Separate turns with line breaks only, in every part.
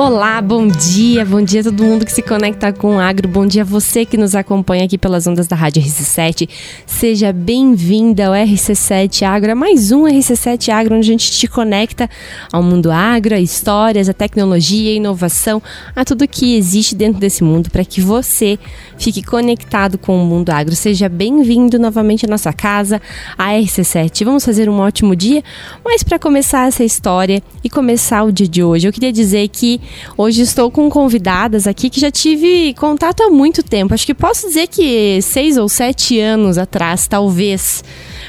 Olá, bom dia, bom dia a todo mundo que se conecta com o agro, bom dia a você que nos acompanha aqui pelas ondas da Rádio RC7. Seja bem-vinda ao RC7 Agro, é mais um RC7 Agro, onde a gente te conecta ao mundo agro, a histórias, a tecnologia, a inovação, a tudo que existe dentro desse mundo para que você fique conectado com o mundo agro. Seja bem-vindo novamente à nossa casa, a RC7. Vamos fazer um ótimo dia, mas para começar essa história e começar o dia de hoje, eu queria dizer que Hoje estou com convidadas aqui que já tive contato há muito tempo. Acho que posso dizer que seis ou sete anos atrás, talvez.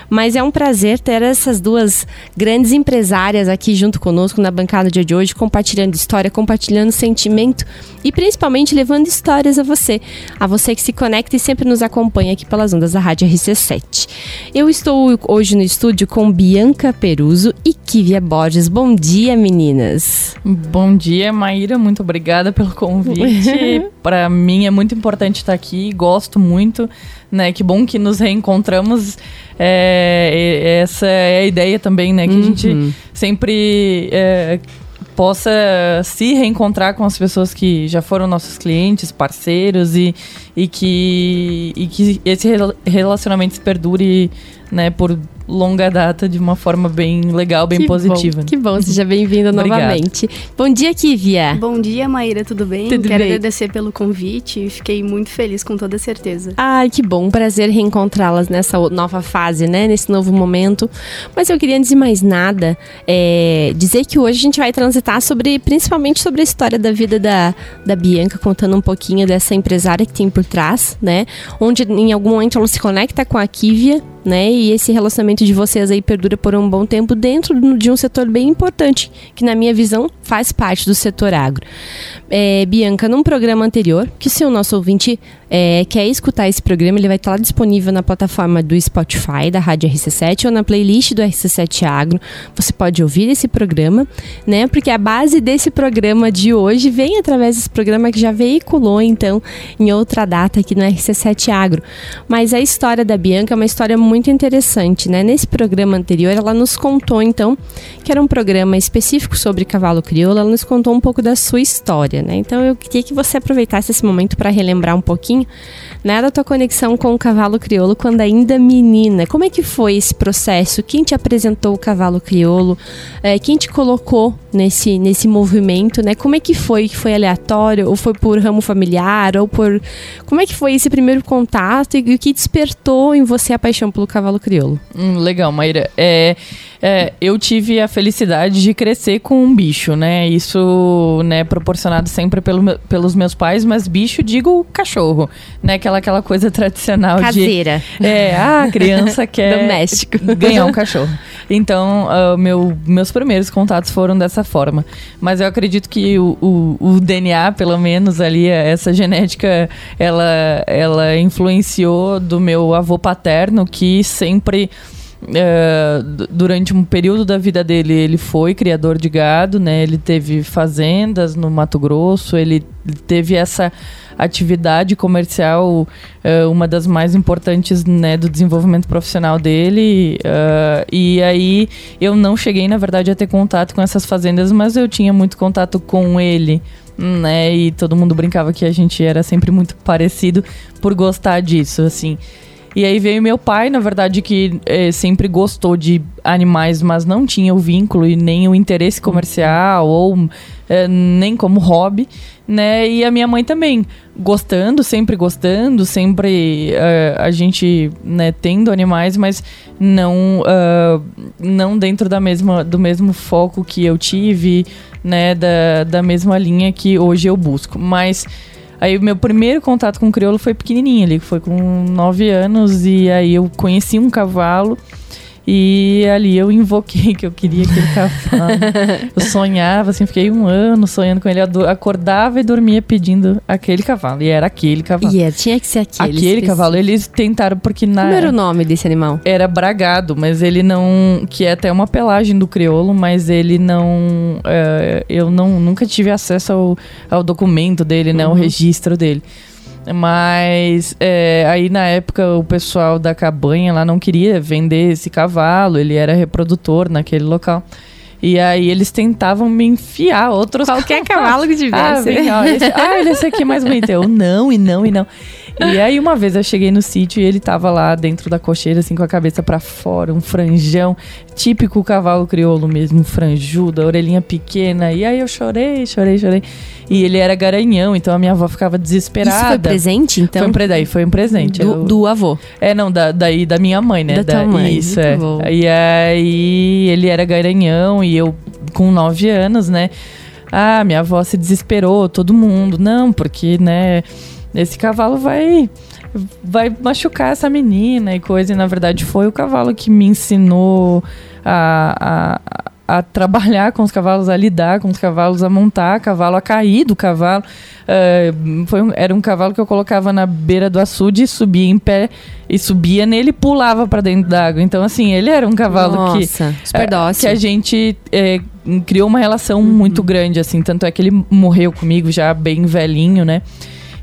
Mas é um prazer ter essas duas grandes empresárias aqui junto conosco na bancada de hoje, compartilhando história, compartilhando sentimento e principalmente levando histórias a você, a você que se conecta e sempre nos acompanha aqui pelas ondas da Rádio RC7. Eu estou hoje no estúdio com Bianca Peruso e Kivia Borges. Bom dia, meninas.
Bom dia, Maíra. Muito obrigada pelo convite. Para mim é muito importante estar aqui, gosto muito né? Que bom que nos reencontramos. É, essa é a ideia também, né? Que uhum. a gente uhum. sempre é, possa se reencontrar com as pessoas que já foram nossos clientes, parceiros e, e, que, e que esse relacionamento se perdure né, por longa data de uma forma bem legal, bem
que
positiva.
Bom, que bom, seja bem-vinda novamente. Bom dia, Kivia.
Bom dia, Maíra, tudo bem? Tudo Quero bem. agradecer pelo convite, fiquei muito feliz com toda certeza.
Ai, que bom, prazer reencontrá-las nessa nova fase, né, nesse novo momento. Mas eu queria, antes de mais nada, é, dizer que hoje a gente vai transitar sobre, principalmente sobre a história da vida da, da Bianca, contando um pouquinho dessa empresária que tem por trás, né, onde em algum momento ela se conecta com a Kivia, né? E esse relacionamento de vocês aí perdura por um bom tempo dentro de um setor bem importante, que na minha visão faz parte do setor agro. É, Bianca, num programa anterior, que se o nosso ouvinte é, quer escutar esse programa, ele vai estar disponível na plataforma do Spotify, da Rádio RC7 ou na playlist do RC7 Agro. Você pode ouvir esse programa, né? Porque a base desse programa de hoje vem através desse programa que já veiculou, então, em outra data aqui no RC7 Agro. Mas a história da Bianca é uma história muito interessante, né? Nesse programa anterior, ela nos contou, então, que era um programa específico sobre cavalo crioulo, ela nos contou um pouco da sua história, né? Então, eu queria que você aproveitasse esse momento para relembrar um pouquinho né, da tua conexão com o cavalo crioulo quando ainda menina. Como é que foi esse processo? Quem te apresentou o cavalo crioulo? É, quem te colocou nesse, nesse movimento, né? Como é que foi? Foi aleatório? Ou foi por ramo familiar? Ou por... Como é que foi esse primeiro contato e o que despertou em você a paixão pelo cavalo crioulo?
Hum, legal, Maíra. É... É, eu tive a felicidade de crescer com um bicho, né? Isso, né, proporcionado sempre pelo, pelos meus pais, mas bicho, digo cachorro, né? Aquela, aquela coisa tradicional
Caseira.
de... É, ah, a criança quer...
Doméstico.
Ganhar um cachorro. Então, uh, meu, meus primeiros contatos foram dessa forma. Mas eu acredito que o, o, o, DNA, pelo menos ali, essa genética, ela, ela influenciou do meu avô paterno, que sempre é, durante um período da vida dele, ele foi criador de gado, né? Ele teve fazendas no Mato Grosso, ele teve essa atividade comercial, uh, uma das mais importantes né, do desenvolvimento profissional dele. Uh, e aí eu não cheguei, na verdade, a ter contato com essas fazendas, mas eu tinha muito contato com ele. Né, e todo mundo brincava que a gente era sempre muito parecido por gostar disso, assim. E aí veio meu pai, na verdade, que é, sempre gostou de animais, mas não tinha o vínculo e nem o interesse comercial ou é, nem como hobby, né? E a minha mãe também, gostando, sempre gostando, sempre uh, a gente né, tendo animais, mas não, uh, não dentro da mesma, do mesmo foco que eu tive, né? Da, da mesma linha que hoje eu busco. Mas Aí o meu primeiro contato com o crioulo foi pequenininho ali, foi com 9 anos e aí eu conheci um cavalo e ali eu invoquei que eu queria aquele cavalo. eu sonhava, assim, fiquei um ano sonhando com ele. Acordava e dormia pedindo aquele cavalo. E era aquele cavalo.
E yeah, tinha que ser aquele.
Aquele específico. cavalo. Eles tentaram, porque na.
Como era o nome desse animal?
Era bragado, mas ele não. Que é até uma pelagem do crioulo, mas ele não. É, eu não, nunca tive acesso ao, ao documento dele, né? Uhum. O registro dele. Mas é, aí na época o pessoal da cabanha lá não queria vender esse cavalo, ele era reprodutor naquele local. E aí eles tentavam me enfiar outros
Qualquer cavalo que tivesse.
Ah, vem, ó, esse, ah, esse aqui é mais bonito. Eu, não, e não, e não. E aí, uma vez eu cheguei no sítio e ele tava lá dentro da cocheira, assim, com a cabeça para fora, um franjão, típico cavalo crioulo mesmo, franjudo, a orelhinha pequena. E aí eu chorei, chorei, chorei. E ele era garanhão, então a minha avó ficava desesperada. Isso
foi presente, então?
Foi um, daí foi um presente.
Do, eu, do avô?
É, não, da, daí da minha mãe, né?
Da, da tua mãe.
Isso, é. Bom. E aí ele era garanhão e eu com nove anos, né? Ah, minha avó se desesperou, todo mundo. Não, porque, né? Esse cavalo vai vai machucar essa menina e coisa. E na verdade foi o cavalo que me ensinou a, a, a trabalhar com os cavalos, a lidar com os cavalos, a montar cavalo, a cair do cavalo. Uh, foi um, era um cavalo que eu colocava na beira do açude, subia em pé e subia nele e pulava para dentro d'água. Então, assim, ele era um cavalo
Nossa,
que,
super dócil.
que a gente é, criou uma relação uhum. muito grande, assim. Tanto é que ele morreu comigo já bem velhinho, né?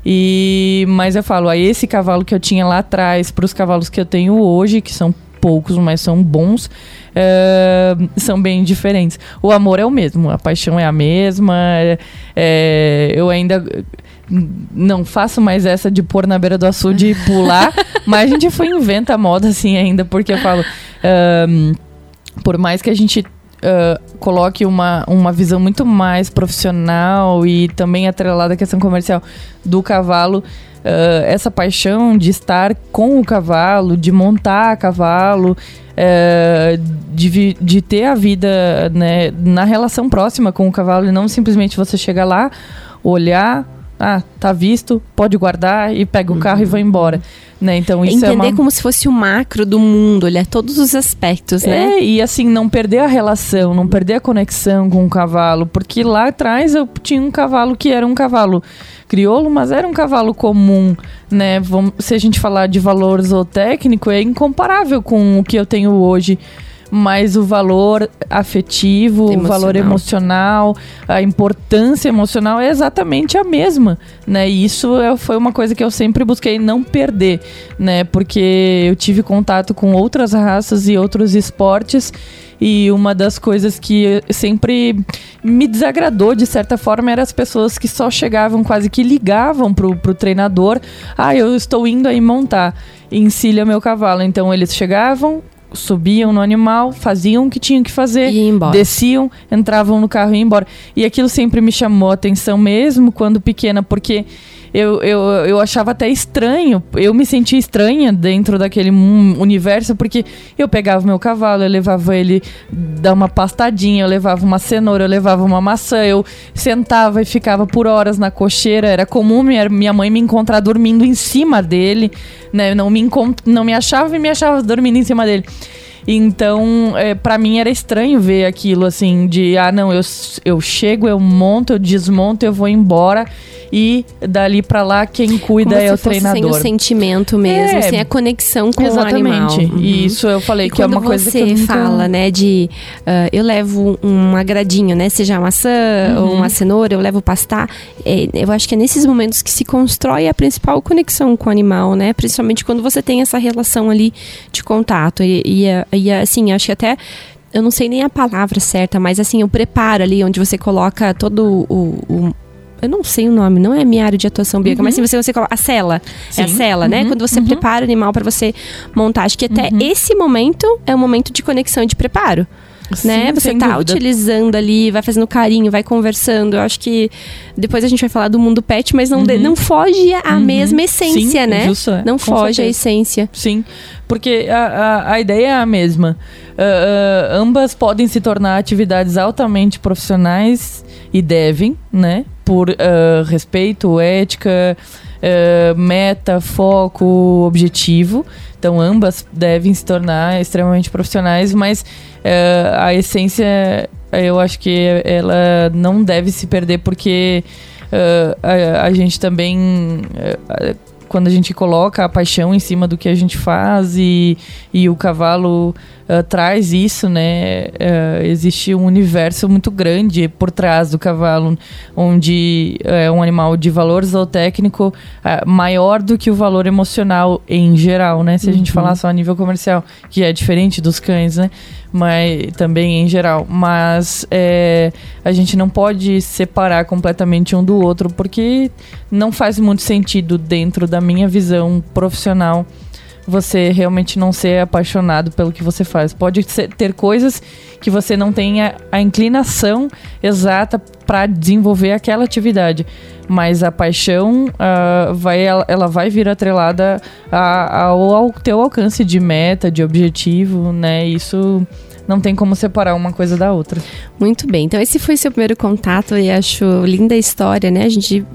E mas eu falo, aí esse cavalo que eu tinha lá atrás para os cavalos que eu tenho hoje, que são poucos, mas são bons, é, são bem diferentes. O amor é o mesmo, a paixão é a mesma. É, eu ainda não faço mais essa de pôr na beira do açude e pular, mas a gente foi inventa moda assim ainda, porque eu falo. Um, por mais que a gente uh, coloque uma, uma visão muito mais profissional e também atrelada à questão comercial do cavalo, uh, essa paixão de estar com o cavalo, de montar cavalo, uh, de, de ter a vida né, na relação próxima com o cavalo e não simplesmente você chegar lá, olhar, ah, tá visto, pode guardar e pega o carro uhum. e vai embora. Né? Então isso
Entender
é uma...
como se fosse o macro do mundo, olhar todos os aspectos, né?
É, e assim, não perder a relação, não perder a conexão com o cavalo, porque lá atrás eu tinha um cavalo que era um cavalo crioulo, mas era um cavalo comum, né? Vamos, se a gente falar de valor zootécnico, é incomparável com o que eu tenho hoje mas o valor afetivo, emocional. o valor emocional, a importância emocional é exatamente a mesma, né? E isso é, foi uma coisa que eu sempre busquei não perder, né? Porque eu tive contato com outras raças e outros esportes e uma das coisas que sempre me desagradou de certa forma eram as pessoas que só chegavam, quase que ligavam pro, pro treinador: ah, eu estou indo aí montar, encilha meu cavalo. Então eles chegavam, subiam no animal, faziam o que tinham que fazer, desciam, entravam no carro e iam embora. E aquilo sempre me chamou a atenção mesmo quando pequena, porque eu, eu, eu achava até estranho, eu me sentia estranha dentro daquele universo, porque eu pegava meu cavalo, eu levava ele dar uma pastadinha, eu levava uma cenoura, eu levava uma maçã, eu sentava e ficava por horas na cocheira. Era comum minha, minha mãe me encontrar dormindo em cima dele, né? Não me, não me achava e me achava dormindo em cima dele. Então, é, para mim era estranho ver aquilo assim, de ah, não, eu, eu chego, eu monto, eu desmonto, eu vou embora e dali para lá quem cuida Como é o treinador.
Sem o sentimento mesmo, é, sem a conexão com
exatamente.
o animal.
Uhum. E isso eu falei
e
que é uma coisa
que você fala, né, de uh, eu levo um agradinho, né, seja maçã uhum. ou uma cenoura, eu levo pastar. É, eu acho que é nesses momentos que se constrói a principal conexão com o animal, né, principalmente quando você tem essa relação ali de contato e, e, e assim, acho que até eu não sei nem a palavra certa, mas assim, o preparo ali, onde você coloca todo o, o eu não sei o nome, não é minha área de atuação bíblica, uhum. mas se você, você coloca. A cela. Sim. É a cela, né? uhum. né? Quando você uhum. prepara o animal para você montar. Acho que até uhum. esse momento é um momento de conexão e de preparo. Sim, né? Você tá dúvida. utilizando ali, vai fazendo carinho, vai conversando. Eu acho que depois a gente vai falar do mundo pet, mas não, de, uhum. não foge a uhum. mesma essência,
Sim,
né?
Justo, é.
Não foge certeza. a essência.
Sim, porque a, a, a ideia é a mesma. Uh, uh, ambas podem se tornar atividades altamente profissionais e devem, né? Por uh, respeito, ética, meta, foco, objetivo. Então, ambas devem se tornar extremamente profissionais, mas a essência, eu acho que ela não deve se perder porque a, a, gente também quando a gente coloca a paixão em cima do que a gente faz e, e o cavalo uh, traz isso, né? Uh, existe um universo muito grande por trás do cavalo, onde é um animal de valor zootécnico uh, maior do que o valor emocional em geral, né? Se a gente uhum. falar só a nível comercial, que é diferente dos cães, né? mas também em geral. Mas é, a gente não pode separar completamente um do outro porque não faz muito sentido dentro da minha visão profissional você realmente não ser apaixonado pelo que você faz. Pode ser, ter coisas que você não tenha a inclinação exata para desenvolver aquela atividade, mas a paixão uh, vai, ela, ela, vai vir atrelada a, ao, ao teu alcance de meta, de objetivo, né? Isso não tem como separar uma coisa da outra.
Muito bem. Então, esse foi seu primeiro contato e acho linda a história, né? A gente,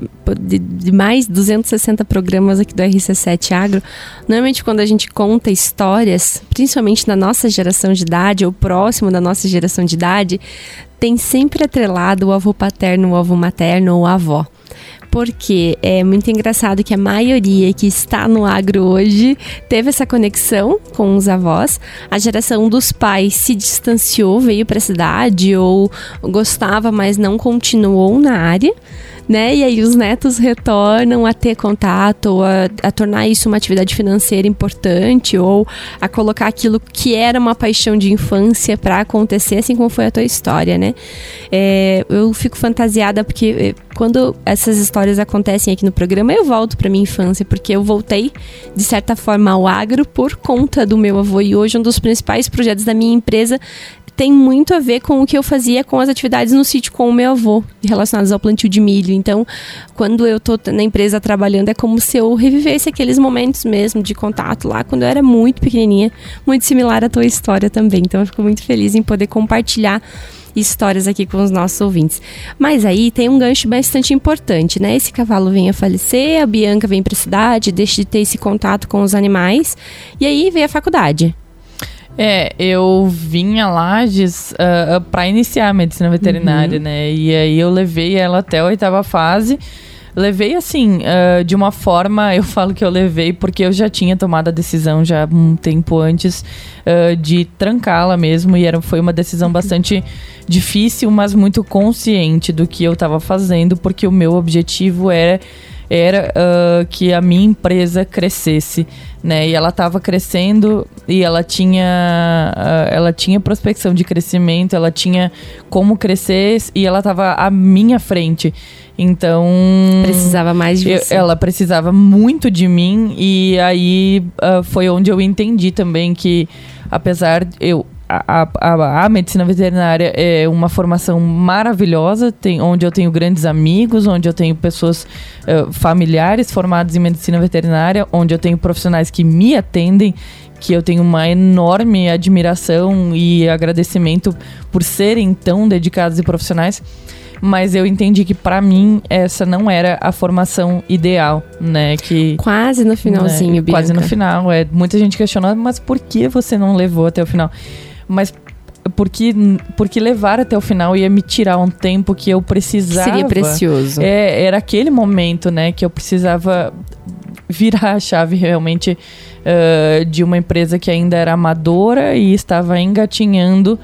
de, mais 260 programas aqui do RC7 Agro, normalmente quando a gente conta histórias, principalmente na nossa geração de idade ou próximo da nossa geração de idade, tem sempre atrelado o avô paterno, o avô materno ou a avó porque é muito engraçado que a maioria que está no agro hoje teve essa conexão com os avós. A geração dos pais se distanciou, veio para a cidade ou gostava, mas não continuou na área né? E aí os netos retornam a ter contato, a, a tornar isso uma atividade financeira importante, ou a colocar aquilo que era uma paixão de infância para acontecer, assim como foi a tua história, né? É, eu fico fantasiada porque é, quando essas histórias acontecem aqui no programa, eu volto para minha infância, porque eu voltei, de certa forma, ao agro por conta do meu avô. E hoje um dos principais projetos da minha empresa tem muito a ver com o que eu fazia com as atividades no sítio com o meu avô, relacionadas ao plantio de milho. Então, quando eu tô na empresa trabalhando, é como se eu revivesse aqueles momentos mesmo de contato lá, quando eu era muito pequenininha, muito similar à tua história também. Então, eu fico muito feliz em poder compartilhar histórias aqui com os nossos ouvintes. Mas aí tem um gancho bastante importante, né? Esse cavalo vem a falecer, a Bianca vem para a cidade, deixa de ter esse contato com os animais, e aí vem a faculdade.
É, eu vinha Lages uh, uh para iniciar a medicina veterinária, uhum. né? E aí eu levei ela até a oitava fase. Levei assim, uh, de uma forma, eu falo que eu levei porque eu já tinha tomado a decisão já um tempo antes uh, de trancá-la mesmo. E era, foi uma decisão uhum. bastante difícil, mas muito consciente do que eu estava fazendo, porque o meu objetivo era era uh, que a minha empresa crescesse, né? E ela estava crescendo e ela tinha, uh, ela tinha prospecção de crescimento, ela tinha como crescer e ela estava à minha frente. Então.
Precisava mais de você.
Eu, ela precisava muito de mim, e aí uh, foi onde eu entendi também que, apesar. Eu, a, a, a, medicina veterinária é uma formação maravilhosa, tem, onde eu tenho grandes amigos, onde eu tenho pessoas uh, familiares formadas em medicina veterinária, onde eu tenho profissionais que me atendem, que eu tenho uma enorme admiração e agradecimento por serem tão dedicados e profissionais. Mas eu entendi que para mim essa não era a formação ideal, né? Que
quase no finalzinho, né?
Quase no final, é. Muita gente questionando, mas por que você não levou até o final? Mas porque, porque levar até o final ia me tirar um tempo que eu precisava.
Seria precioso.
É, era aquele momento, né, que eu precisava virar a chave realmente uh, de uma empresa que ainda era amadora e estava engatinhando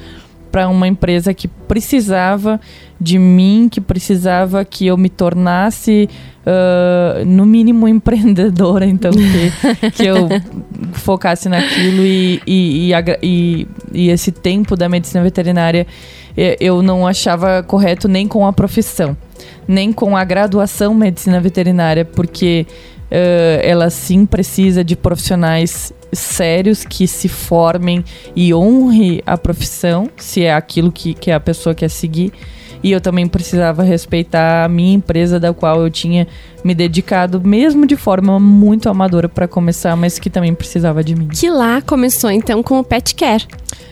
para uma empresa que precisava de mim, que precisava que eu me tornasse, uh, no mínimo, empreendedora, então, que, que eu focasse naquilo e, e, e, e, e esse tempo da medicina veterinária eu não achava correto nem com a profissão, nem com a graduação medicina veterinária, porque uh, ela sim precisa de profissionais sérios que se formem e honre a profissão, se é aquilo que, que a pessoa quer seguir. E eu também precisava respeitar a minha empresa, da qual eu tinha me dedicado, mesmo de forma muito amadora para começar, mas que também precisava de mim.
Que lá começou então com o Pet Care.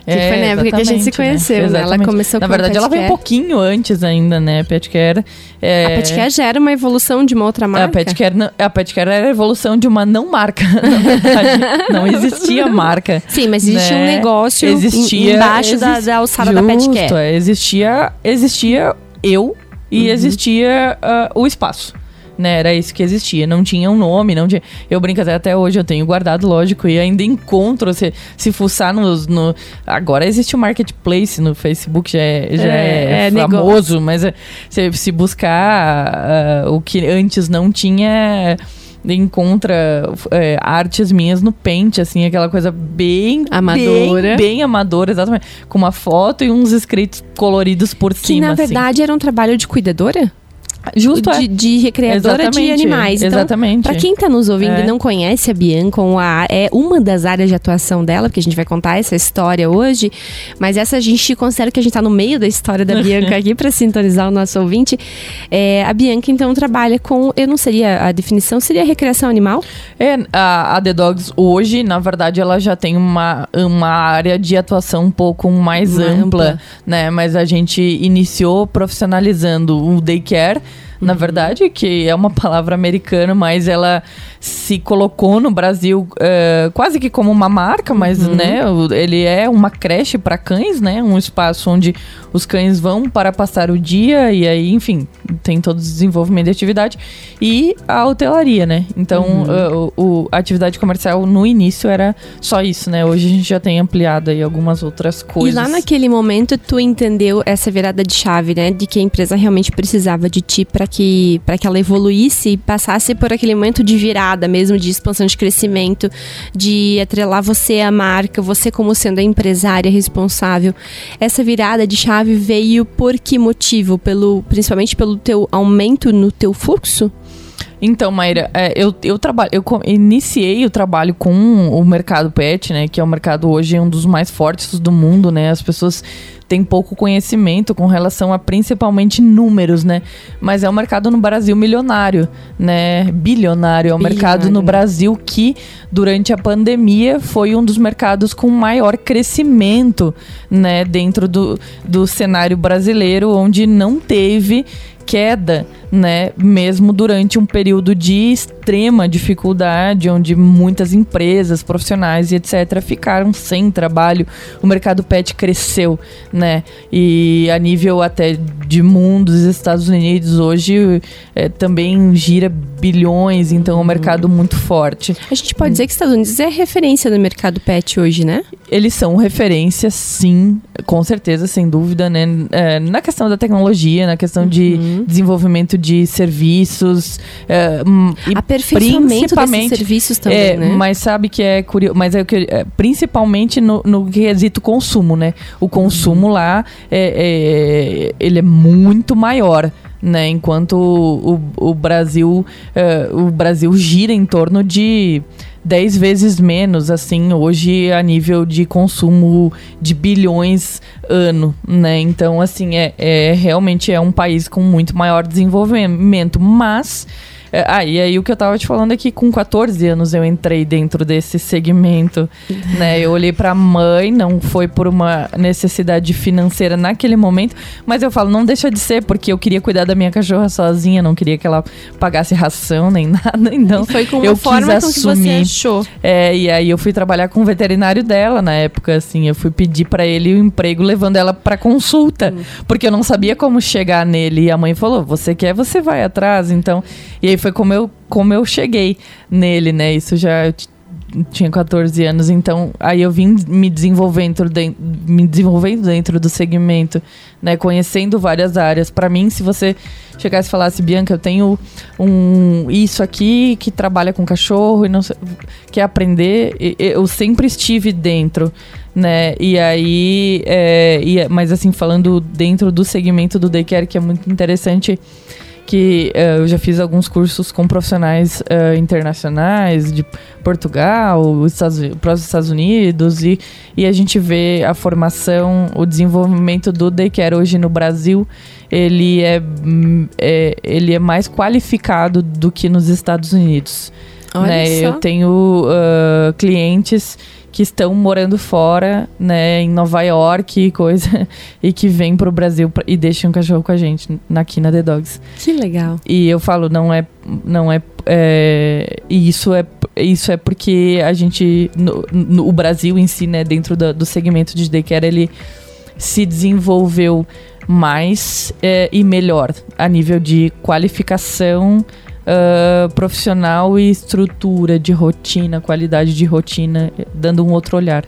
Que é, foi na época que a gente se né? conheceu, né? Ela começou
Na verdade, ela veio um pouquinho antes ainda, né? Pet Care.
É... A Pet Care já era uma evolução de uma outra marca?
A Pet Care, não, a Pet Care era a evolução de uma não marca, na verdade. não existia marca.
Sim, mas existia né? um negócio existia, embaixo exist... da, da, alçada Justo, da Pet Care.
É, existia, existia eu e uhum. existia uh, o espaço né? Era isso que existia. Não tinha um nome, não tinha. Eu brinco até, hoje, eu tenho guardado, lógico, e ainda encontro. Se, se fuçar nos, no. Agora existe o marketplace no Facebook, já é, já é, é, é famoso, negócio. mas é, se, se buscar uh, o que antes não tinha encontra é, artes minhas no pente, assim, aquela coisa bem
amadora.
Bem, bem amadora, exatamente. Com uma foto e uns escritos coloridos por
que,
cima.
Que na
assim.
verdade era um trabalho de cuidadora?
Justo
de,
é.
de recreadora
Exatamente,
de animais. Então,
exatamente.
Para quem está nos ouvindo
É.
e não conhece a Bianca, a, é uma das áreas de atuação dela, porque a gente vai contar essa história hoje, mas essa a gente considera que a gente está no meio da história da Bianca aqui para sintonizar o nosso ouvinte. É, a Bianca então trabalha com, eu não seria a definição, seria recreação animal?
É, a, a The Dogs hoje, na verdade, ela já tem uma, uma área de atuação um pouco mais ampla,
ampla.
né? Mas a gente iniciou profissionalizando o daycare, na verdade, que é uma palavra americana, mas ela se colocou no Brasil eh, quase que como uma marca, mas né, o- ele é uma creche para cães, né? Um espaço onde os cães vão para passar o dia e aí, enfim, tem todo o desenvolvimento de atividade e a hotelaria, né? Então, eh, o, o- a atividade comercial no início era só isso, né? Hoje a gente já tem ampliado aí algumas outras coisas.
E lá naquele momento tu entendeu essa virada de chave, né? De que a empresa realmente precisava de ti para que, pra que ela evoluísse e passasse por aquele momento de virada mesmo, de expansão de crescimento, de atrelar você à marca, você como sendo a empresária responsável. Essa virada de chave veio por que motivo? Pelo, principalmente pelo teu aumento no teu fluxo?
Então, Maíra, é, eu, eu trabalho, eu iniciei o trabalho com o mercado pet, né? Que é o mercado hoje um dos mais fortes do mundo, né? As pessoas têm pouco conhecimento com relação a principalmente números, né? Mas é um mercado no Brasil milionário, né? Bilionário. É um mercado no. Brasil que, durante a pandemia, foi um dos mercados com maior crescimento, né? Dentro do, do cenário brasileiro, onde não teve queda, né? Mesmo durante um período de extrema dificuldade, onde muitas empresas, profissionais e etc. ficaram sem trabalho, o mercado pet cresceu, né? E a nível até de mundo, os Estados Unidos hoje é, também gira bilhões, então é um mercado muito forte.
A gente pode dizer que os Estados Unidos é referência no mercado pet hoje, né?
Eles são referência, sim, com certeza, sem dúvida, né? É, na questão da tecnologia, na questão de desenvolvimento de serviços. é, hum, e
Aperfeiçoamento desses
principalmente-
serviços também,
é,
né?
mas sabe que é curioso, mas é, o que- é, principalmente no, no quesito consumo, né? O consumo lá é, é- ele é muito maior. Né, enquanto o, o Brasil é, o Brasil gira em torno de 10 vezes menos assim hoje a nível de consumo de bilhões ano, né? Então assim é, é realmente é um país com muito maior desenvolvimento, mas é, ah, e aí o que eu tava te falando é que com 14 anos eu entrei dentro desse segmento, né? Eu olhei pra mãe, não foi por uma necessidade financeira naquele momento, mas eu falo, não deixa de ser, porque eu queria cuidar da minha cachorra sozinha, não queria que ela pagasse ração nem nada, então
E foi com uma
eu
forma
quis
com que você
assumir.
achou.
É, e aí eu fui trabalhar com o veterinário dela na época, assim, eu fui pedir pra ele o emprego levando ela pra consulta, porque eu não sabia como chegar nele. E a mãe falou: "Você quer, você vai atrás". Então, e aí foi como eu como eu cheguei nele, né? Isso já tinha 14 anos, então aí eu vim me desenvolvendo dentro, me desenvolvendo dentro do segmento, né, conhecendo várias áreas. Pra mim, se você chegasse e falasse, Bianca, eu tenho um isso aqui que trabalha com cachorro e não sei, quer aprender, eu sempre estive dentro, né? E aí, é, e é- mas assim falando dentro do segmento do daycare que é muito interessante que eh, eu já fiz alguns cursos com profissionais eh, internacionais de Portugal, os Estados, Uni- próprios Estados Unidos e, e a gente vê a formação, o desenvolvimento do daycare hoje no Brasil, ele é, é- ele é mais qualificado do que nos Estados Unidos.
Olha
né?
só.
Eu tenho ah, clientes que estão morando fora, né, em Nova York e coisa, e que vêm pro Brasil pra- e deixam o cachorro com a gente na aqui na The Dogs.
Que legal.
E eu falo, não é, não é, é e isso é, isso é porque a gente, no, no- o Brasil em si, né, dentro da- do segmento de daycare, ele se desenvolveu mais é, e melhor a nível de qualificação ah, profissional e estrutura de rotina, qualidade de rotina, dando um outro olhar.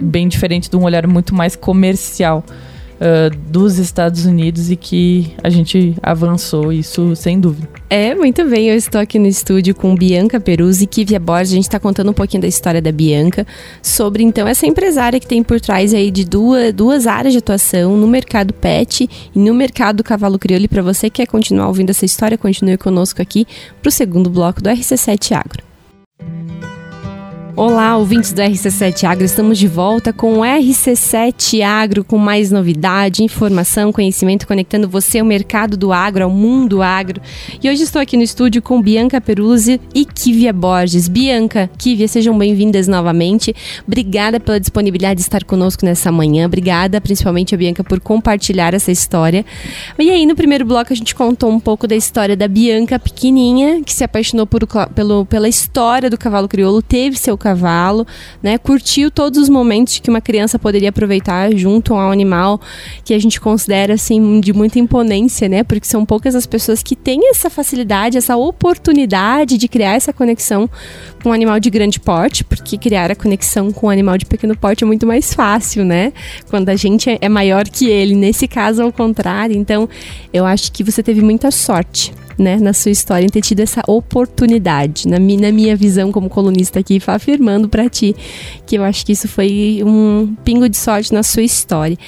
Bem diferente de um olhar muito mais comercial. Uh, dos Estados Unidos e que a gente avançou, isso sem dúvida.
É, muito bem. Eu estou aqui no estúdio com Bianca Peruzzi e Kivia Borges. A gente está contando um pouquinho da história da Bianca, sobre então essa empresária que tem por trás aí de duas, duas áreas de atuação no mercado pet e no mercado cavalo crioulo. E para você que quer continuar ouvindo essa história, continue conosco aqui para o segundo bloco do RC7 Agro. Olá, ouvintes do RC7 Agro, estamos de volta com o RC7 Agro com mais novidade, informação, conhecimento, conectando você ao mercado do agro, ao mundo agro. E hoje estou aqui no estúdio com Bianca Peruzzi e Kivia Borges. Bianca, Kivia, sejam bem-vindas novamente. Obrigada pela disponibilidade de estar conosco nessa manhã. Obrigada, principalmente a Bianca, por compartilhar essa história. E aí, no primeiro bloco, a gente contou um pouco da história da Bianca pequenininha, que se apaixonou por, pelo, pela história do cavalo crioulo, teve seu cavalo, né? Curtiu todos os momentos que uma criança poderia aproveitar junto a um animal que a gente considera assim de muita imponência, né? Porque são poucas as pessoas que têm essa facilidade, essa oportunidade de criar essa conexão com um animal de grande porte, porque criar a conexão com um animal de pequeno porte é muito mais fácil, né? Quando a gente é maior que ele. Nesse caso, ao contrário. Então, eu acho que você teve muita sorte né, na sua história, em ter tido essa oportunidade, na, mi, na minha visão como colunista aqui, afirmando para ti que eu acho que isso foi um pingo de sorte na sua história.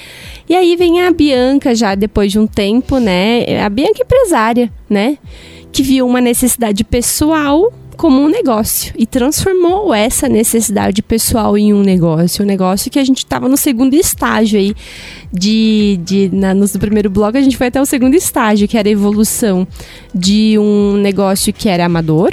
E aí vem a Bianca, já depois de um tempo, né, a Bianca empresária, né, que viu uma necessidade pessoal como um negócio e transformou essa necessidade pessoal em um negócio. Um negócio que a gente estava no segundo estágio aí de, de na, no primeiro bloco a gente foi até o segundo estágio, que era a evolução de um negócio que era amador,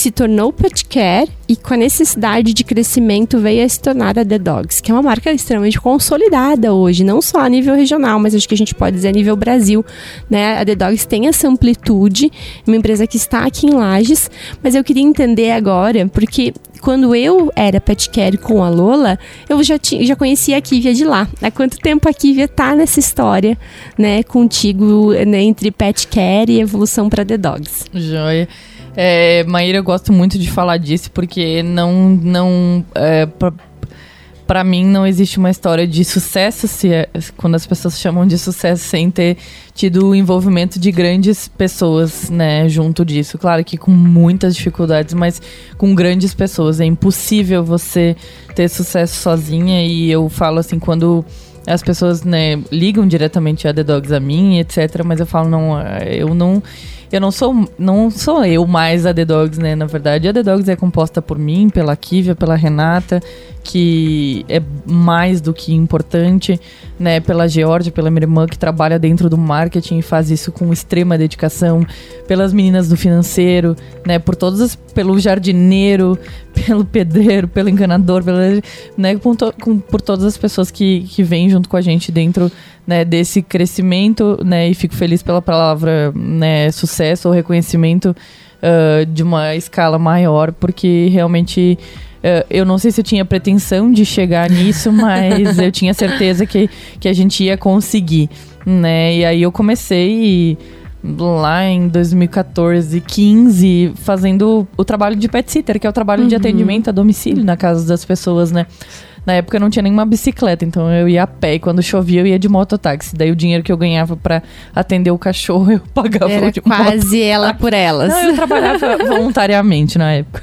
se tornou pet care e com a necessidade de crescimento veio a se tornar a The Dogs, que é uma marca extremamente consolidada hoje, não só a nível regional, mas acho que a gente pode dizer a nível Brasil, né? A The Dogs tem essa amplitude, uma empresa que está aqui em Lages, mas eu queria entender agora, porque quando eu era pet care com a Lola, eu já, tinha, já conhecia a Kivia de lá. Há quanto tempo a Kivia tá nessa história, né, contigo, né, entre pet care e evolução para The Dogs?
Joia. É, Maíra, eu gosto muito de falar disso porque não. não é, para mim não existe uma história de sucesso se é, quando as pessoas chamam de sucesso sem ter tido o envolvimento de grandes pessoas, né, junto disso. Claro que com muitas dificuldades, mas com grandes pessoas. É impossível você ter sucesso sozinha e eu falo assim quando as pessoas, né, ligam diretamente a The Dogs a mim, etc, mas eu falo não, eu não eu não sou, não sou eu mais a The Dogs, né? Na verdade, a The Dogs é composta por mim, pela Kivia, pela Renata, que é mais do que importante, né? Pela Georgia, pela minha irmã, que trabalha dentro do marketing e faz isso com extrema dedicação, pelas meninas do financeiro, né? Por todas as, pelo jardineiro, pelo pedreiro, pelo encanador, pela, né? Com, to, com, por todas as pessoas que, que vêm junto com a gente dentro né, desse crescimento, né, e fico feliz pela palavra, né, sucesso ou reconhecimento uh, de uma escala maior, porque realmente uh, eu não sei se eu tinha pretensão de chegar nisso, mas eu tinha certeza que, que a gente ia conseguir, né, e aí eu comecei lá em 2014, 15, fazendo o trabalho de pet sitter, que é o trabalho uhum. de atendimento a domicílio na casa das pessoas, né? Na época eu não tinha nenhuma bicicleta, então eu ia a pé e quando chovia eu ia de mototáxi. Daí o dinheiro que eu ganhava para atender o cachorro eu pagava
Era
de
quase ela por elas.
Não, eu trabalhava voluntariamente na época.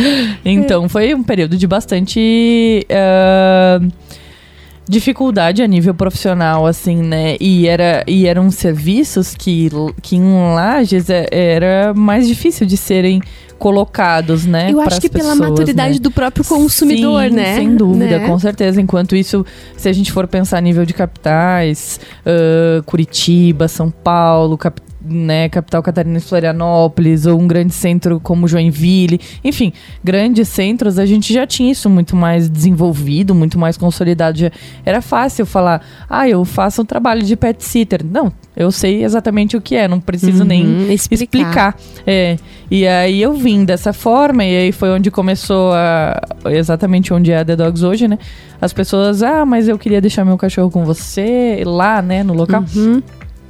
então foi um período de bastante. Uh, dificuldade a nível profissional, assim, né? E, era, e eram serviços que, que em Lages é, era mais difícil de serem colocados, né?
Eu acho que
pessoas,
pela maturidade né? do próprio consumidor,
Sim,
né?
Sem dúvida, né? com certeza. Enquanto isso, se a gente for pensar a nível de capitais, uh, Curitiba, São Paulo, capital né, capital catarinense Florianópolis, ou um grande centro como Joinville, enfim, grandes centros, a gente já tinha isso muito mais desenvolvido, muito mais consolidado. Já era fácil falar, ah, eu faço um trabalho de pet sitter. Não, eu sei exatamente o que é, não preciso uhum, nem explicar. explicar. É, e aí eu vim dessa forma, e aí foi onde começou a. Exatamente onde é a The Dogs hoje, né? As pessoas, ah, mas eu queria deixar meu cachorro com você lá, né, no local. Uhum.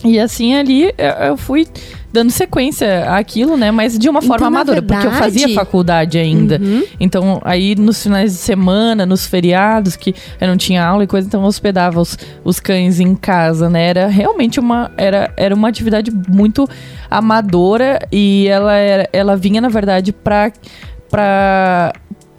E assim ali eu fui dando sequência àquilo, né? Mas de uma então, forma amadora, verdade... porque eu fazia faculdade ainda. Uhum. Então, aí nos finais de semana, nos feriados, que eu não tinha aula e coisa, então eu hospedava os, os cães em casa, né? Era realmente uma, era, era uma atividade muito amadora e ela, era, ela vinha, na verdade, para para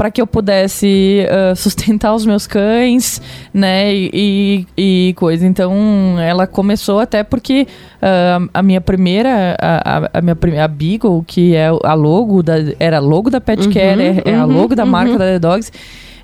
para que eu pudesse uh, sustentar os meus cães, né, e, e, coisa. Então, ela começou até porque uh, a minha primeira, a, a, minha primeira, a Beagle, que é a logo da, era a logo da Pet uhum, Care, é, é, a uhum, logo da uhum. marca da The Dogs,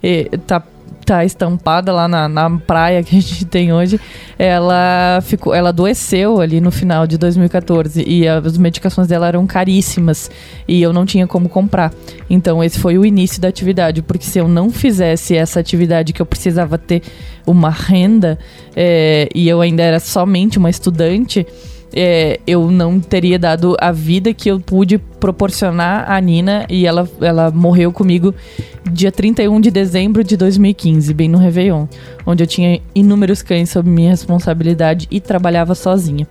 e, tá tá estampada lá na, na praia que a gente tem hoje, ela ficou, ela adoeceu ali no final de 2014 e as medicações dela eram caríssimas e eu não tinha como comprar. Então esse foi o início da atividade, porque se eu não fizesse essa atividade que eu precisava ter uma renda é, e eu ainda era somente uma estudante, é, eu não teria dado a vida que eu pude proporcionar à Nina e ela, ela morreu comigo dia 31 de dezembro de 2015, bem no Réveillon, onde eu tinha inúmeros cães sob minha responsabilidade e trabalhava sozinha.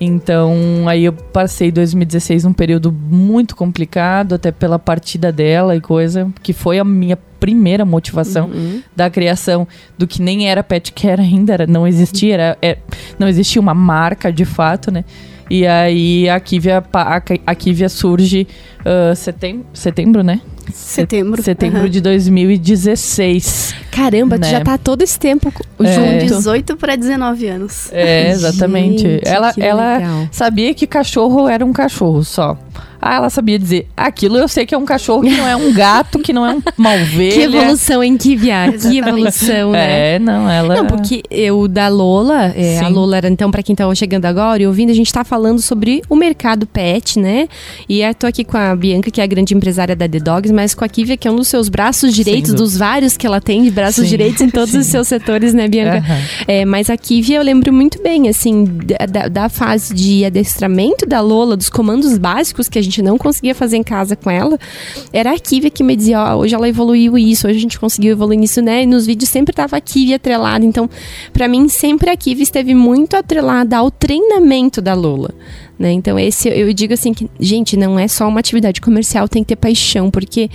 Então, aí eu passei 2016 um período muito complicado, até pela partida dela e coisa, que foi a minha primeira motivação uhum. da criação do que nem era pet care ainda, era, não existia, era, é, não existia uma marca de fato, né? E aí a Kivia, a, a Kivia surge uh, setembro, setembro, né?
Setembro.
Setembro uhum. de 2016.
Caramba, né? tu já tá todo esse tempo
é. junto. 18 para 19 anos.
É, exatamente. Gente, ela ela sabia que cachorro era um cachorro só. Ah, ela sabia dizer, aquilo eu sei que é um cachorro que não é um gato, que não é uma ovelha.
que evolução em que viagem, que evolução, né?
É, não, ela...
Não, porque eu da Lola, é, a Lola era então para quem tá chegando agora e ouvindo, a gente tá falando sobre o mercado pet, né? E eu tô aqui com a Bianca, que é a grande empresária da The Dogs, mas com a Kivia, que é um dos seus braços direitos, dos vários que ela tem de braços Sim. direitos em todos Sim. os seus setores, né, Bianca? Uhum. É, mas a Kivia eu lembro muito bem, assim, da, da fase de adestramento da Lola, dos comandos básicos que a gente gente não conseguia fazer em casa com ela, era a Kivia que me dizia, ó, oh, hoje ela evoluiu isso, hoje a gente conseguiu evoluir nisso, né? E nos vídeos sempre tava a Kivia atrelada. Então, para mim, sempre a Kivia esteve muito atrelada ao treinamento da Lola. Né? Então, esse eu digo assim que, gente, não é só uma atividade comercial, tem que ter paixão, porque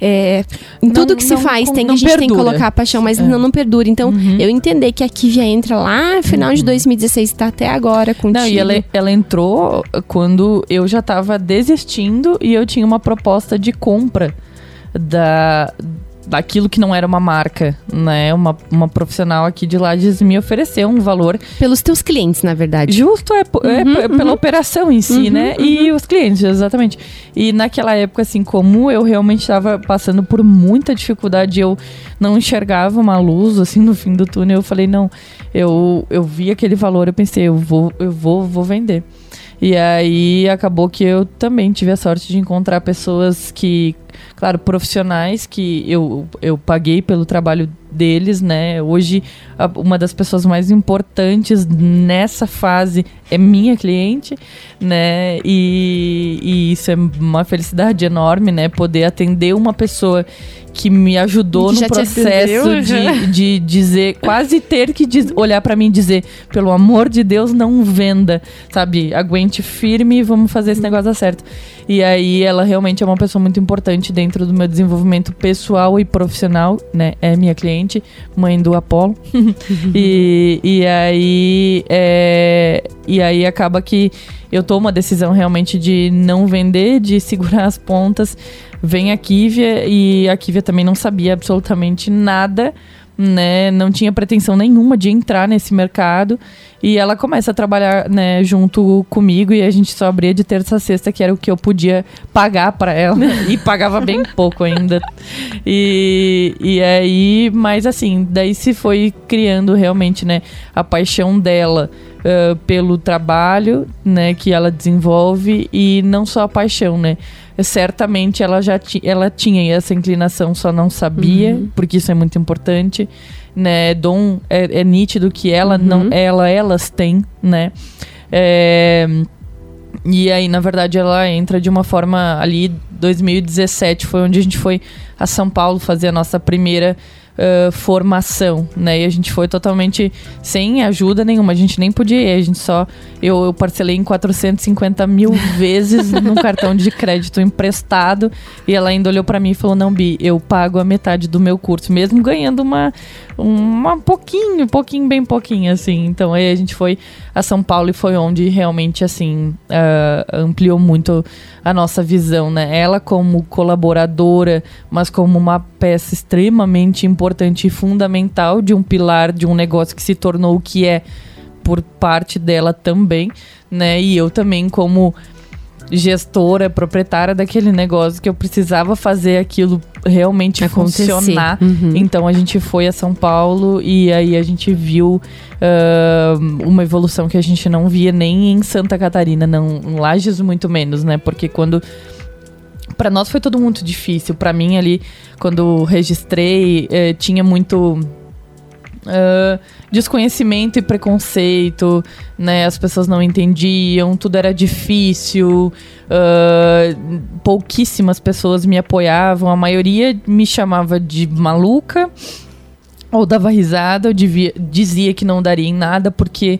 é, em tudo não, que se faz, tem, a gente perdura. tem que colocar paixão, mas é. não, não perdura. Então, uhum. eu entender que a Kivia entra lá final uhum. de 2016 está até agora contigo. Não,
e ela, ela entrou quando eu já estava desistindo e eu tinha uma proposta de compra da daquilo que não era uma marca, né? Uma, uma profissional aqui de Lages me ofereceu um valor.
Pelos teus clientes, na verdade.
Justo, é, é uhum, é, uhum. pela operação em si, uhum, né? E uhum. os clientes, exatamente. E naquela época, assim, como eu realmente estava passando por muita dificuldade, eu não enxergava uma luz, assim, no fim do túnel, eu falei, não, eu, eu vi aquele valor, eu pensei, eu vou, eu vou, vou vender. E aí acabou que eu também tive a sorte de encontrar pessoas que claro, profissionais que eu, eu paguei pelo trabalho deles, né? Hoje, a, uma das pessoas mais importantes nessa fase é minha cliente, né? E, e isso é uma felicidade enorme, né? Poder atender uma pessoa que me ajudou no processo de, de dizer, quase ter que diz, olhar para mim e dizer, pelo amor de Deus, não venda, sabe? Aguente firme e vamos fazer esse negócio dar certo. E aí ela realmente é uma pessoa muito importante dentro do meu desenvolvimento pessoal e profissional, né? É minha cliente, mãe do Apolo. e, e aí é, e aí acaba que eu tomo a decisão realmente de não vender, de segurar as pontas. Vem a Kivia e a Kivia também não sabia absolutamente nada né, não tinha pretensão nenhuma de entrar nesse mercado. E ela começa a trabalhar, né, junto comigo e a gente só abria de terça a sexta, que era o que eu podia pagar para ela. e pagava bem pouco ainda. E, e aí, mas assim, daí se foi criando realmente, né, a paixão dela uh, pelo trabalho, né, que ela desenvolve e não só a paixão, né, certamente ela já ela tinha essa inclinação, só não sabia, uhum. porque isso é muito importante, né? Dom é, é nítido que ela uhum. não, ela, elas têm, né? É, e aí, na verdade, ela entra de uma forma ali. 2017 foi onde a gente foi a São Paulo fazer a nossa primeira uh, formação, né? E a gente foi totalmente sem ajuda nenhuma. A gente nem podia ir. A gente só. Eu, eu parcelei em 450 mil vezes num cartão de crédito emprestado. E ela ainda olhou para mim e falou: Não, Bi, eu pago a metade do meu curso, mesmo ganhando uma. Uma pouquinho, pouquinho, bem pouquinho, assim. Então aí a gente foi a São Paulo e foi onde realmente, assim, uh, ampliou muito a nossa visão, né? Ela como colaboradora, mas como uma peça extremamente importante e fundamental de um pilar de um negócio que se tornou o que é por parte dela também, né? E eu também como gestora, proprietária daquele negócio que eu precisava fazer aquilo realmente Acontecer. funcionar. Uhum. Então a gente foi a São Paulo e aí a gente viu uh, uma evolução que a gente não via nem em Santa Catarina, não, em Lages muito menos, né? Porque quando para nós foi tudo muito difícil. Para mim ali, quando registrei, eh, tinha muito Uh, desconhecimento e preconceito, né? As pessoas não entendiam, tudo era difícil, uh, pouquíssimas pessoas me apoiavam, a maioria me chamava de maluca ou dava risada, eu devia, dizia que não daria em nada, porque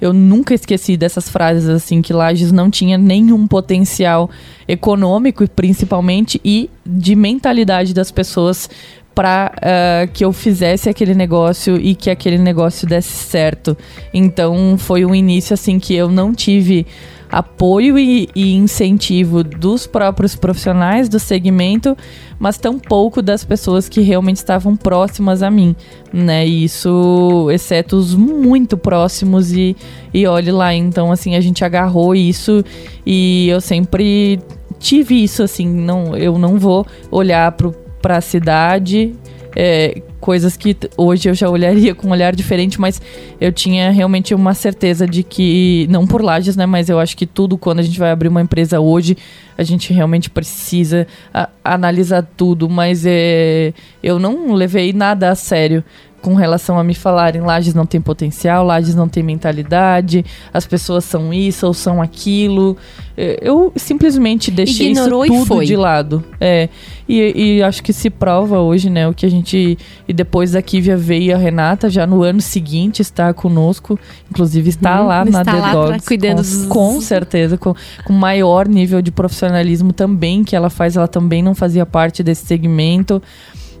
eu nunca esqueci dessas frases assim que Lages não tinha nenhum potencial econômico, principalmente, e de mentalidade das pessoas para uh, eh, que eu fizesse aquele negócio e que aquele negócio desse certo. Então foi um início assim que eu não tive apoio e, e, incentivo dos próprios profissionais do segmento, mas tão pouco das pessoas que realmente estavam próximas a mim, né? Isso, exceto os muito próximos e, e olhe lá, então assim a gente agarrou isso e eu sempre tive isso assim, não, eu não vou olhar pro para a cidade, é, coisas que hoje eu já olharia com um olhar diferente, mas eu tinha realmente uma certeza de que, não por lajes, né, mas eu acho que tudo, quando a gente vai abrir uma empresa hoje, a gente realmente precisa a, analisar tudo, mas é, eu não levei nada a sério com relação a me falarem Lages não tem potencial, Lages não tem mentalidade, as pessoas são isso ou são aquilo. É, eu simplesmente deixei Ignorou isso tudo de lado. É, e, e, acho que se prova hoje, né, o que a gente... E depois da Kivia veio a Renata, já no ano seguinte está conosco, inclusive está hum, lá está na The lá Dogs. Cuidando com, dos... com certeza, com, com maior nível de profissionalismo também que ela faz, ela também não fazia parte desse segmento.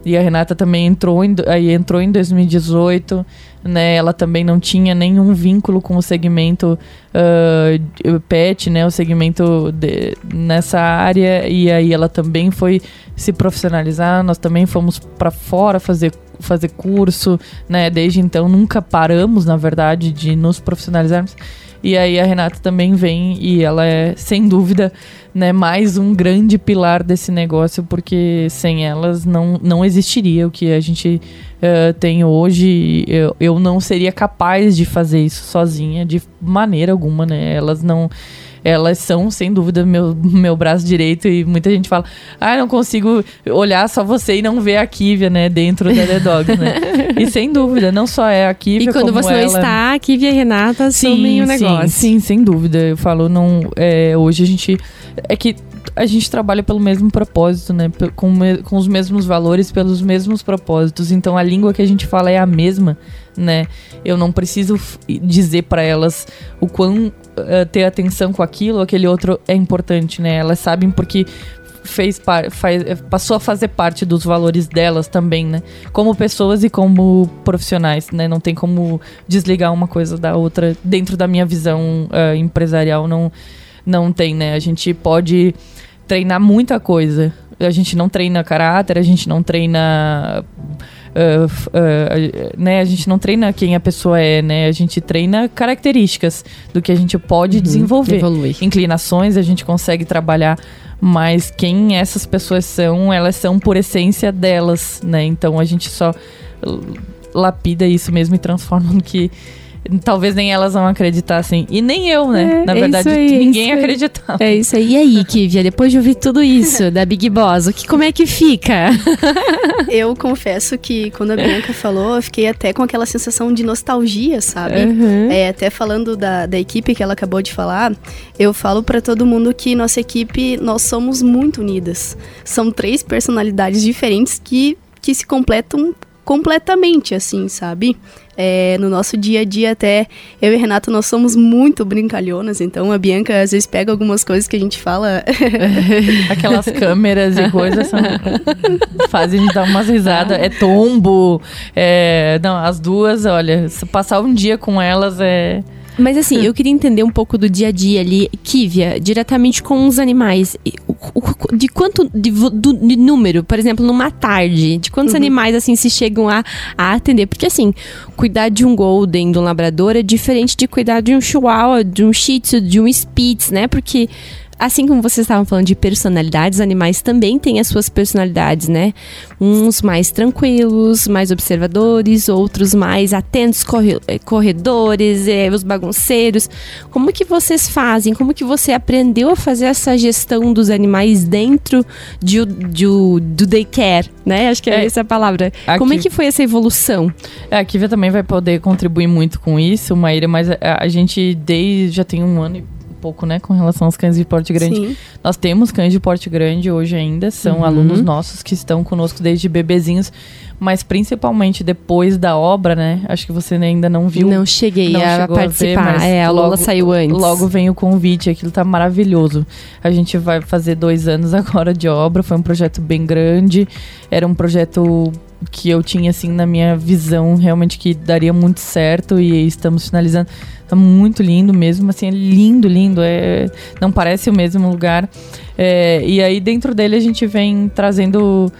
E a Renata também entrou em, aí entrou em 2018, né? Ela também não tinha nenhum vínculo com o segmento uh, pet, né? O segmento de, nessa área. E aí ela também foi se profissionalizar. Nós também fomos para fora fazer fazer curso, né? Desde então nunca paramos, na verdade, de nos profissionalizarmos. E aí a Renata também vem e ela é, sem dúvida, né, mais um grande pilar desse negócio, porque sem elas não, não existiria o que a gente uh, tem hoje. Eu, eu não seria capaz de fazer isso sozinha, de maneira alguma, né? Elas não elas são, sem dúvida, meu, meu braço direito. E muita gente fala, ah, não consigo olhar só você e não ver a Kivia, né, dentro da The Dog, né? e sem dúvida, não só é a Kivia,
E quando você
ela...
não está, a Kivia e a Renata assumem o negócio.
Sim, sim, sem dúvida. Eu falo, não, é, hoje a gente... É que a gente trabalha pelo mesmo propósito, né? Com, com os mesmos valores, pelos mesmos propósitos. Então a língua que a gente fala é a mesma, né? Eu não preciso dizer para elas o quão uh, ter atenção com aquilo, aquele outro é importante, né? Elas sabem porque fez faz, passou a fazer parte dos valores delas também, né? Como pessoas e como profissionais, né? Não tem como desligar uma coisa da outra dentro da minha visão uh, empresarial, não não tem, né? A gente pode treinar muita coisa. A gente não treina caráter, a gente não treina. Uh, uh, né, a gente não treina quem a pessoa é, né? A gente treina características do que a gente pode uhum, desenvolver. Inclinações a gente consegue trabalhar, mas quem essas pessoas são, elas são por essência delas, né? Então a gente só lapida isso mesmo e transforma no que talvez nem elas vão acreditar assim. E nem eu, né? É, Na é verdade, aí, ninguém é acreditava.
É isso aí. E aí, Kivia, depois de ouvir tudo isso da Big Boss, o que, como é que fica?
eu confesso que quando a Bianca falou, eu fiquei até com aquela sensação de nostalgia, sabe?
Uhum.
É, até falando da, da equipe que ela acabou de falar, eu falo para todo mundo que nossa equipe, nós somos muito unidas. São três personalidades diferentes que, que se completam completamente, assim, sabe? É, no nosso dia a dia, até eu e Renato, nós somos muito brincalhonas, então a Bianca às vezes pega algumas coisas que a gente fala.
Aquelas câmeras e coisas são... fazem a gente dar umas risadas. É tombo. É... Não, as duas, olha, passar um dia com elas é.
Mas assim, eu queria entender um pouco do dia a dia ali, Kívia, diretamente com os animais. De quanto, de, do, de número, por exemplo, numa tarde, de quantos uhum. animais assim se chegam a, a atender? Porque assim, cuidar de um golden, de um labrador é diferente de cuidar de um chihuahua, de um shih tzu, de um spitz, né? Porque assim como vocês estavam falando de personalidades, animais também têm as suas personalidades, né? Uns mais tranquilos, mais observadores, outros mais atentos, corredores, é, os bagunceiros. Como que vocês fazem? Como que você aprendeu a fazer essa gestão dos animais dentro de, de, do daycare, né? Acho que é, é essa a palavra. Como é que foi essa evolução?
É, a Kivia também vai poder contribuir muito com isso, Maíra, mas a, a gente desde já tem um ano e pouco, né, com relação aos cães de porte grande. Sim. Nós temos cães de porte grande hoje ainda, são uhum. alunos nossos que estão conosco desde bebezinhos, mas principalmente depois da obra, né? Acho que você ainda não viu.
Não cheguei não a participar. A ver, é, a Lola logo, saiu antes.
Logo vem o convite, aquilo tá maravilhoso. A gente vai fazer dois anos agora de obra, foi um projeto bem grande, era um projeto que eu tinha assim na minha visão realmente que daria muito certo e estamos finalizando Tá muito lindo mesmo, assim, é lindo, lindo. É, não parece o mesmo lugar. É, e aí dentro dele a gente vem trazendo,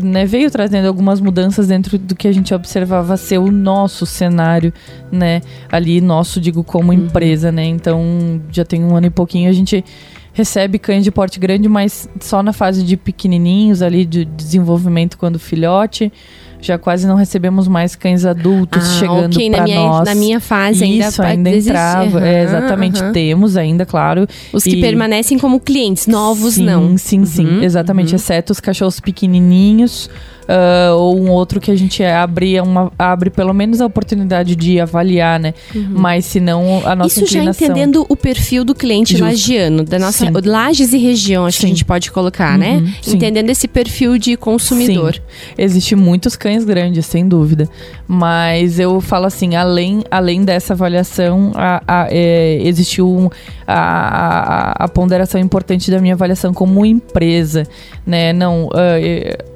né, veio trazendo algumas mudanças dentro do que a gente observava ser o nosso cenário, né? Ali nosso, digo, como uhum. empresa, né? Então já tem um ano e pouquinho a gente recebe cães de porte grande, mas só na fase de pequenininhos ali de desenvolvimento quando filhote já quase não recebemos mais cães adultos ah, chegando okay, para nós.
Na minha fase ainda
Isso, ainda entrava. Uhum, é, exatamente, uhum. temos ainda, claro.
Os que permanecem como clientes, novos
sim,
não.
Sim, sim, uhum, exatamente. Uhum. Exceto os cachorros pequenininhos uh, ou um outro que a gente abre, uma, abre pelo menos a oportunidade de avaliar, né? Uhum. Mas se não, a nossa
Isso
inclinação...
já entendendo o perfil do cliente Justo. lagiano, da nossa... Sim. Lages e região, acho Sim. que a gente pode colocar, né? uhum. né? Sim. Entendendo esse perfil de consumidor. Sim.
Existe muitos cães grandes, sem dúvida. Mas eu falo assim, além, além dessa avaliação, a, a, é, existiu um, a, a, ponderação importante da minha avaliação como empresa, né? Não, uh,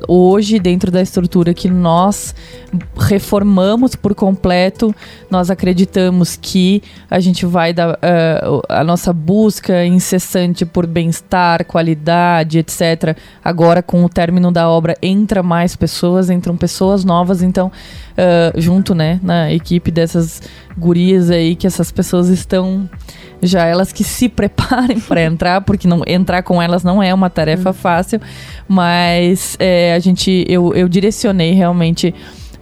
hoje dentro da estrutura que nós reformamos por completo, nós acreditamos que a gente vai dar uh, a nossa busca incessante por bem-estar, qualidade, etc. Agora com o término da obra entra mais pessoas, entram pessoas novas, então uh, junto, né, na equipe dessas gurias aí que essas pessoas estão já elas que se preparem para entrar, porque não entrar com elas não é uma tarefa uhum. fácil, mas é, a gente eu, eu direcionei realmente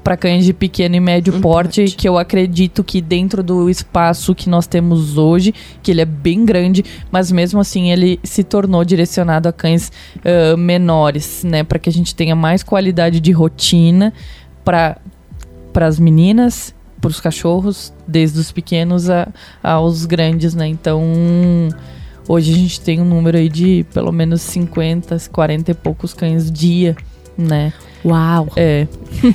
para cães de pequeno e médio porte, que eu acredito que dentro do espaço que nós temos hoje, que ele é bem grande, mas mesmo assim ele se tornou direcionado a cães uh, menores, né, para que a gente tenha mais qualidade de rotina para para as meninas para os cachorros, desde os pequenos a, aos grandes, né? Então, hoje a gente tem um número aí de pelo menos 50, 40 e poucos cães dia, né?
Uau!
É.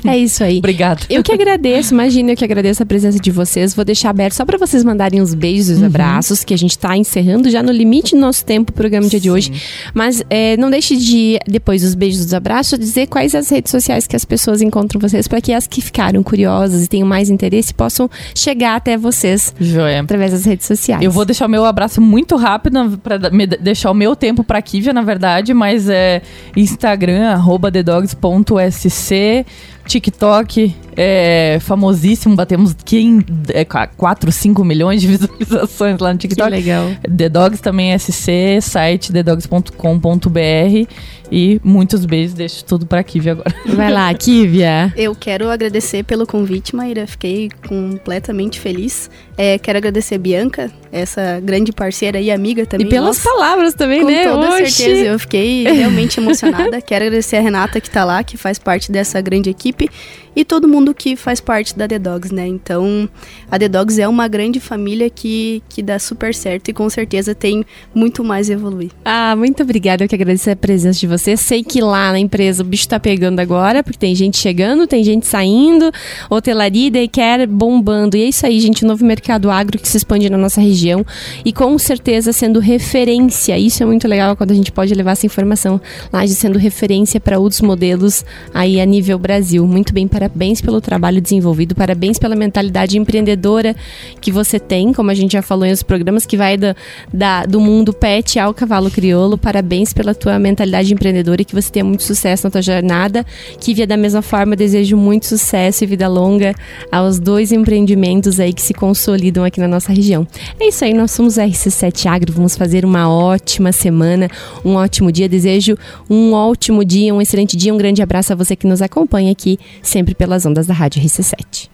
É isso aí.
Obrigada.
Eu que agradeço, imagina, eu que agradeço a presença de vocês. Vou deixar aberto só para vocês mandarem os beijos e uhum. abraços, que a gente está encerrando já no limite do nosso tempo o programa dia de hoje. Mas é, não deixe de, depois dos beijos e dos abraços, dizer quais as redes sociais que as pessoas encontram vocês, para que as que ficaram curiosas e tenham mais interesse possam chegar até vocês
Joia.
através das redes sociais.
Eu vou deixar o meu abraço muito rápido para deixar o meu tempo para Kívia, na verdade, mas é Instagram, arroba thedogs.sc. TikTok é famosíssimo, batemos quem, é, 4, 5 milhões de visualizações lá no TikTok.
Que legal.
The Dogs também é SC, site thedogs.com.br e muitos beijos, deixo tudo para Kivia agora.
Vai lá, Kivia.
Eu quero agradecer pelo convite, Maíra, fiquei completamente feliz. É, quero agradecer a Bianca, essa grande parceira e amiga também.
E pelas nossa, palavras também,
com
né?
Com toda Oxi. certeza, eu fiquei realmente emocionada. quero agradecer a Renata que está lá, que faz parte dessa grande equipe e todo mundo que faz parte da The Dogs, né? Então, a The Dogs é uma grande família que, que dá super certo e com certeza tem muito mais a evoluir.
Ah, muito obrigada. Eu que agradeço a presença de você. Sei que lá na empresa o bicho tá pegando agora, porque tem gente chegando, tem gente saindo, hotelaria e quer bombando. E é isso aí, gente, o novo mercado agro que se expande na nossa região e com certeza sendo referência. Isso é muito legal quando a gente pode levar essa informação lá de sendo referência para outros modelos aí a nível Brasil. Muito bem, parabéns pelo trabalho desenvolvido, parabéns pela mentalidade empreendedora que você tem, como a gente já falou em outros programas, que vai da, da do mundo pet ao cavalo crioulo. Parabéns pela tua mentalidade empreendedora e que você tenha muito sucesso na tua jornada. Que via da mesma forma, desejo muito sucesso e vida longa aos dois empreendimentos aí que se consolidam aqui na nossa região. É isso aí, nós somos RC7 Agro, vamos fazer uma ótima semana, um ótimo dia. Desejo um ótimo dia, um excelente dia, um grande abraço a você que nos acompanha aqui, sempre pelas ondas da Rádio RC7.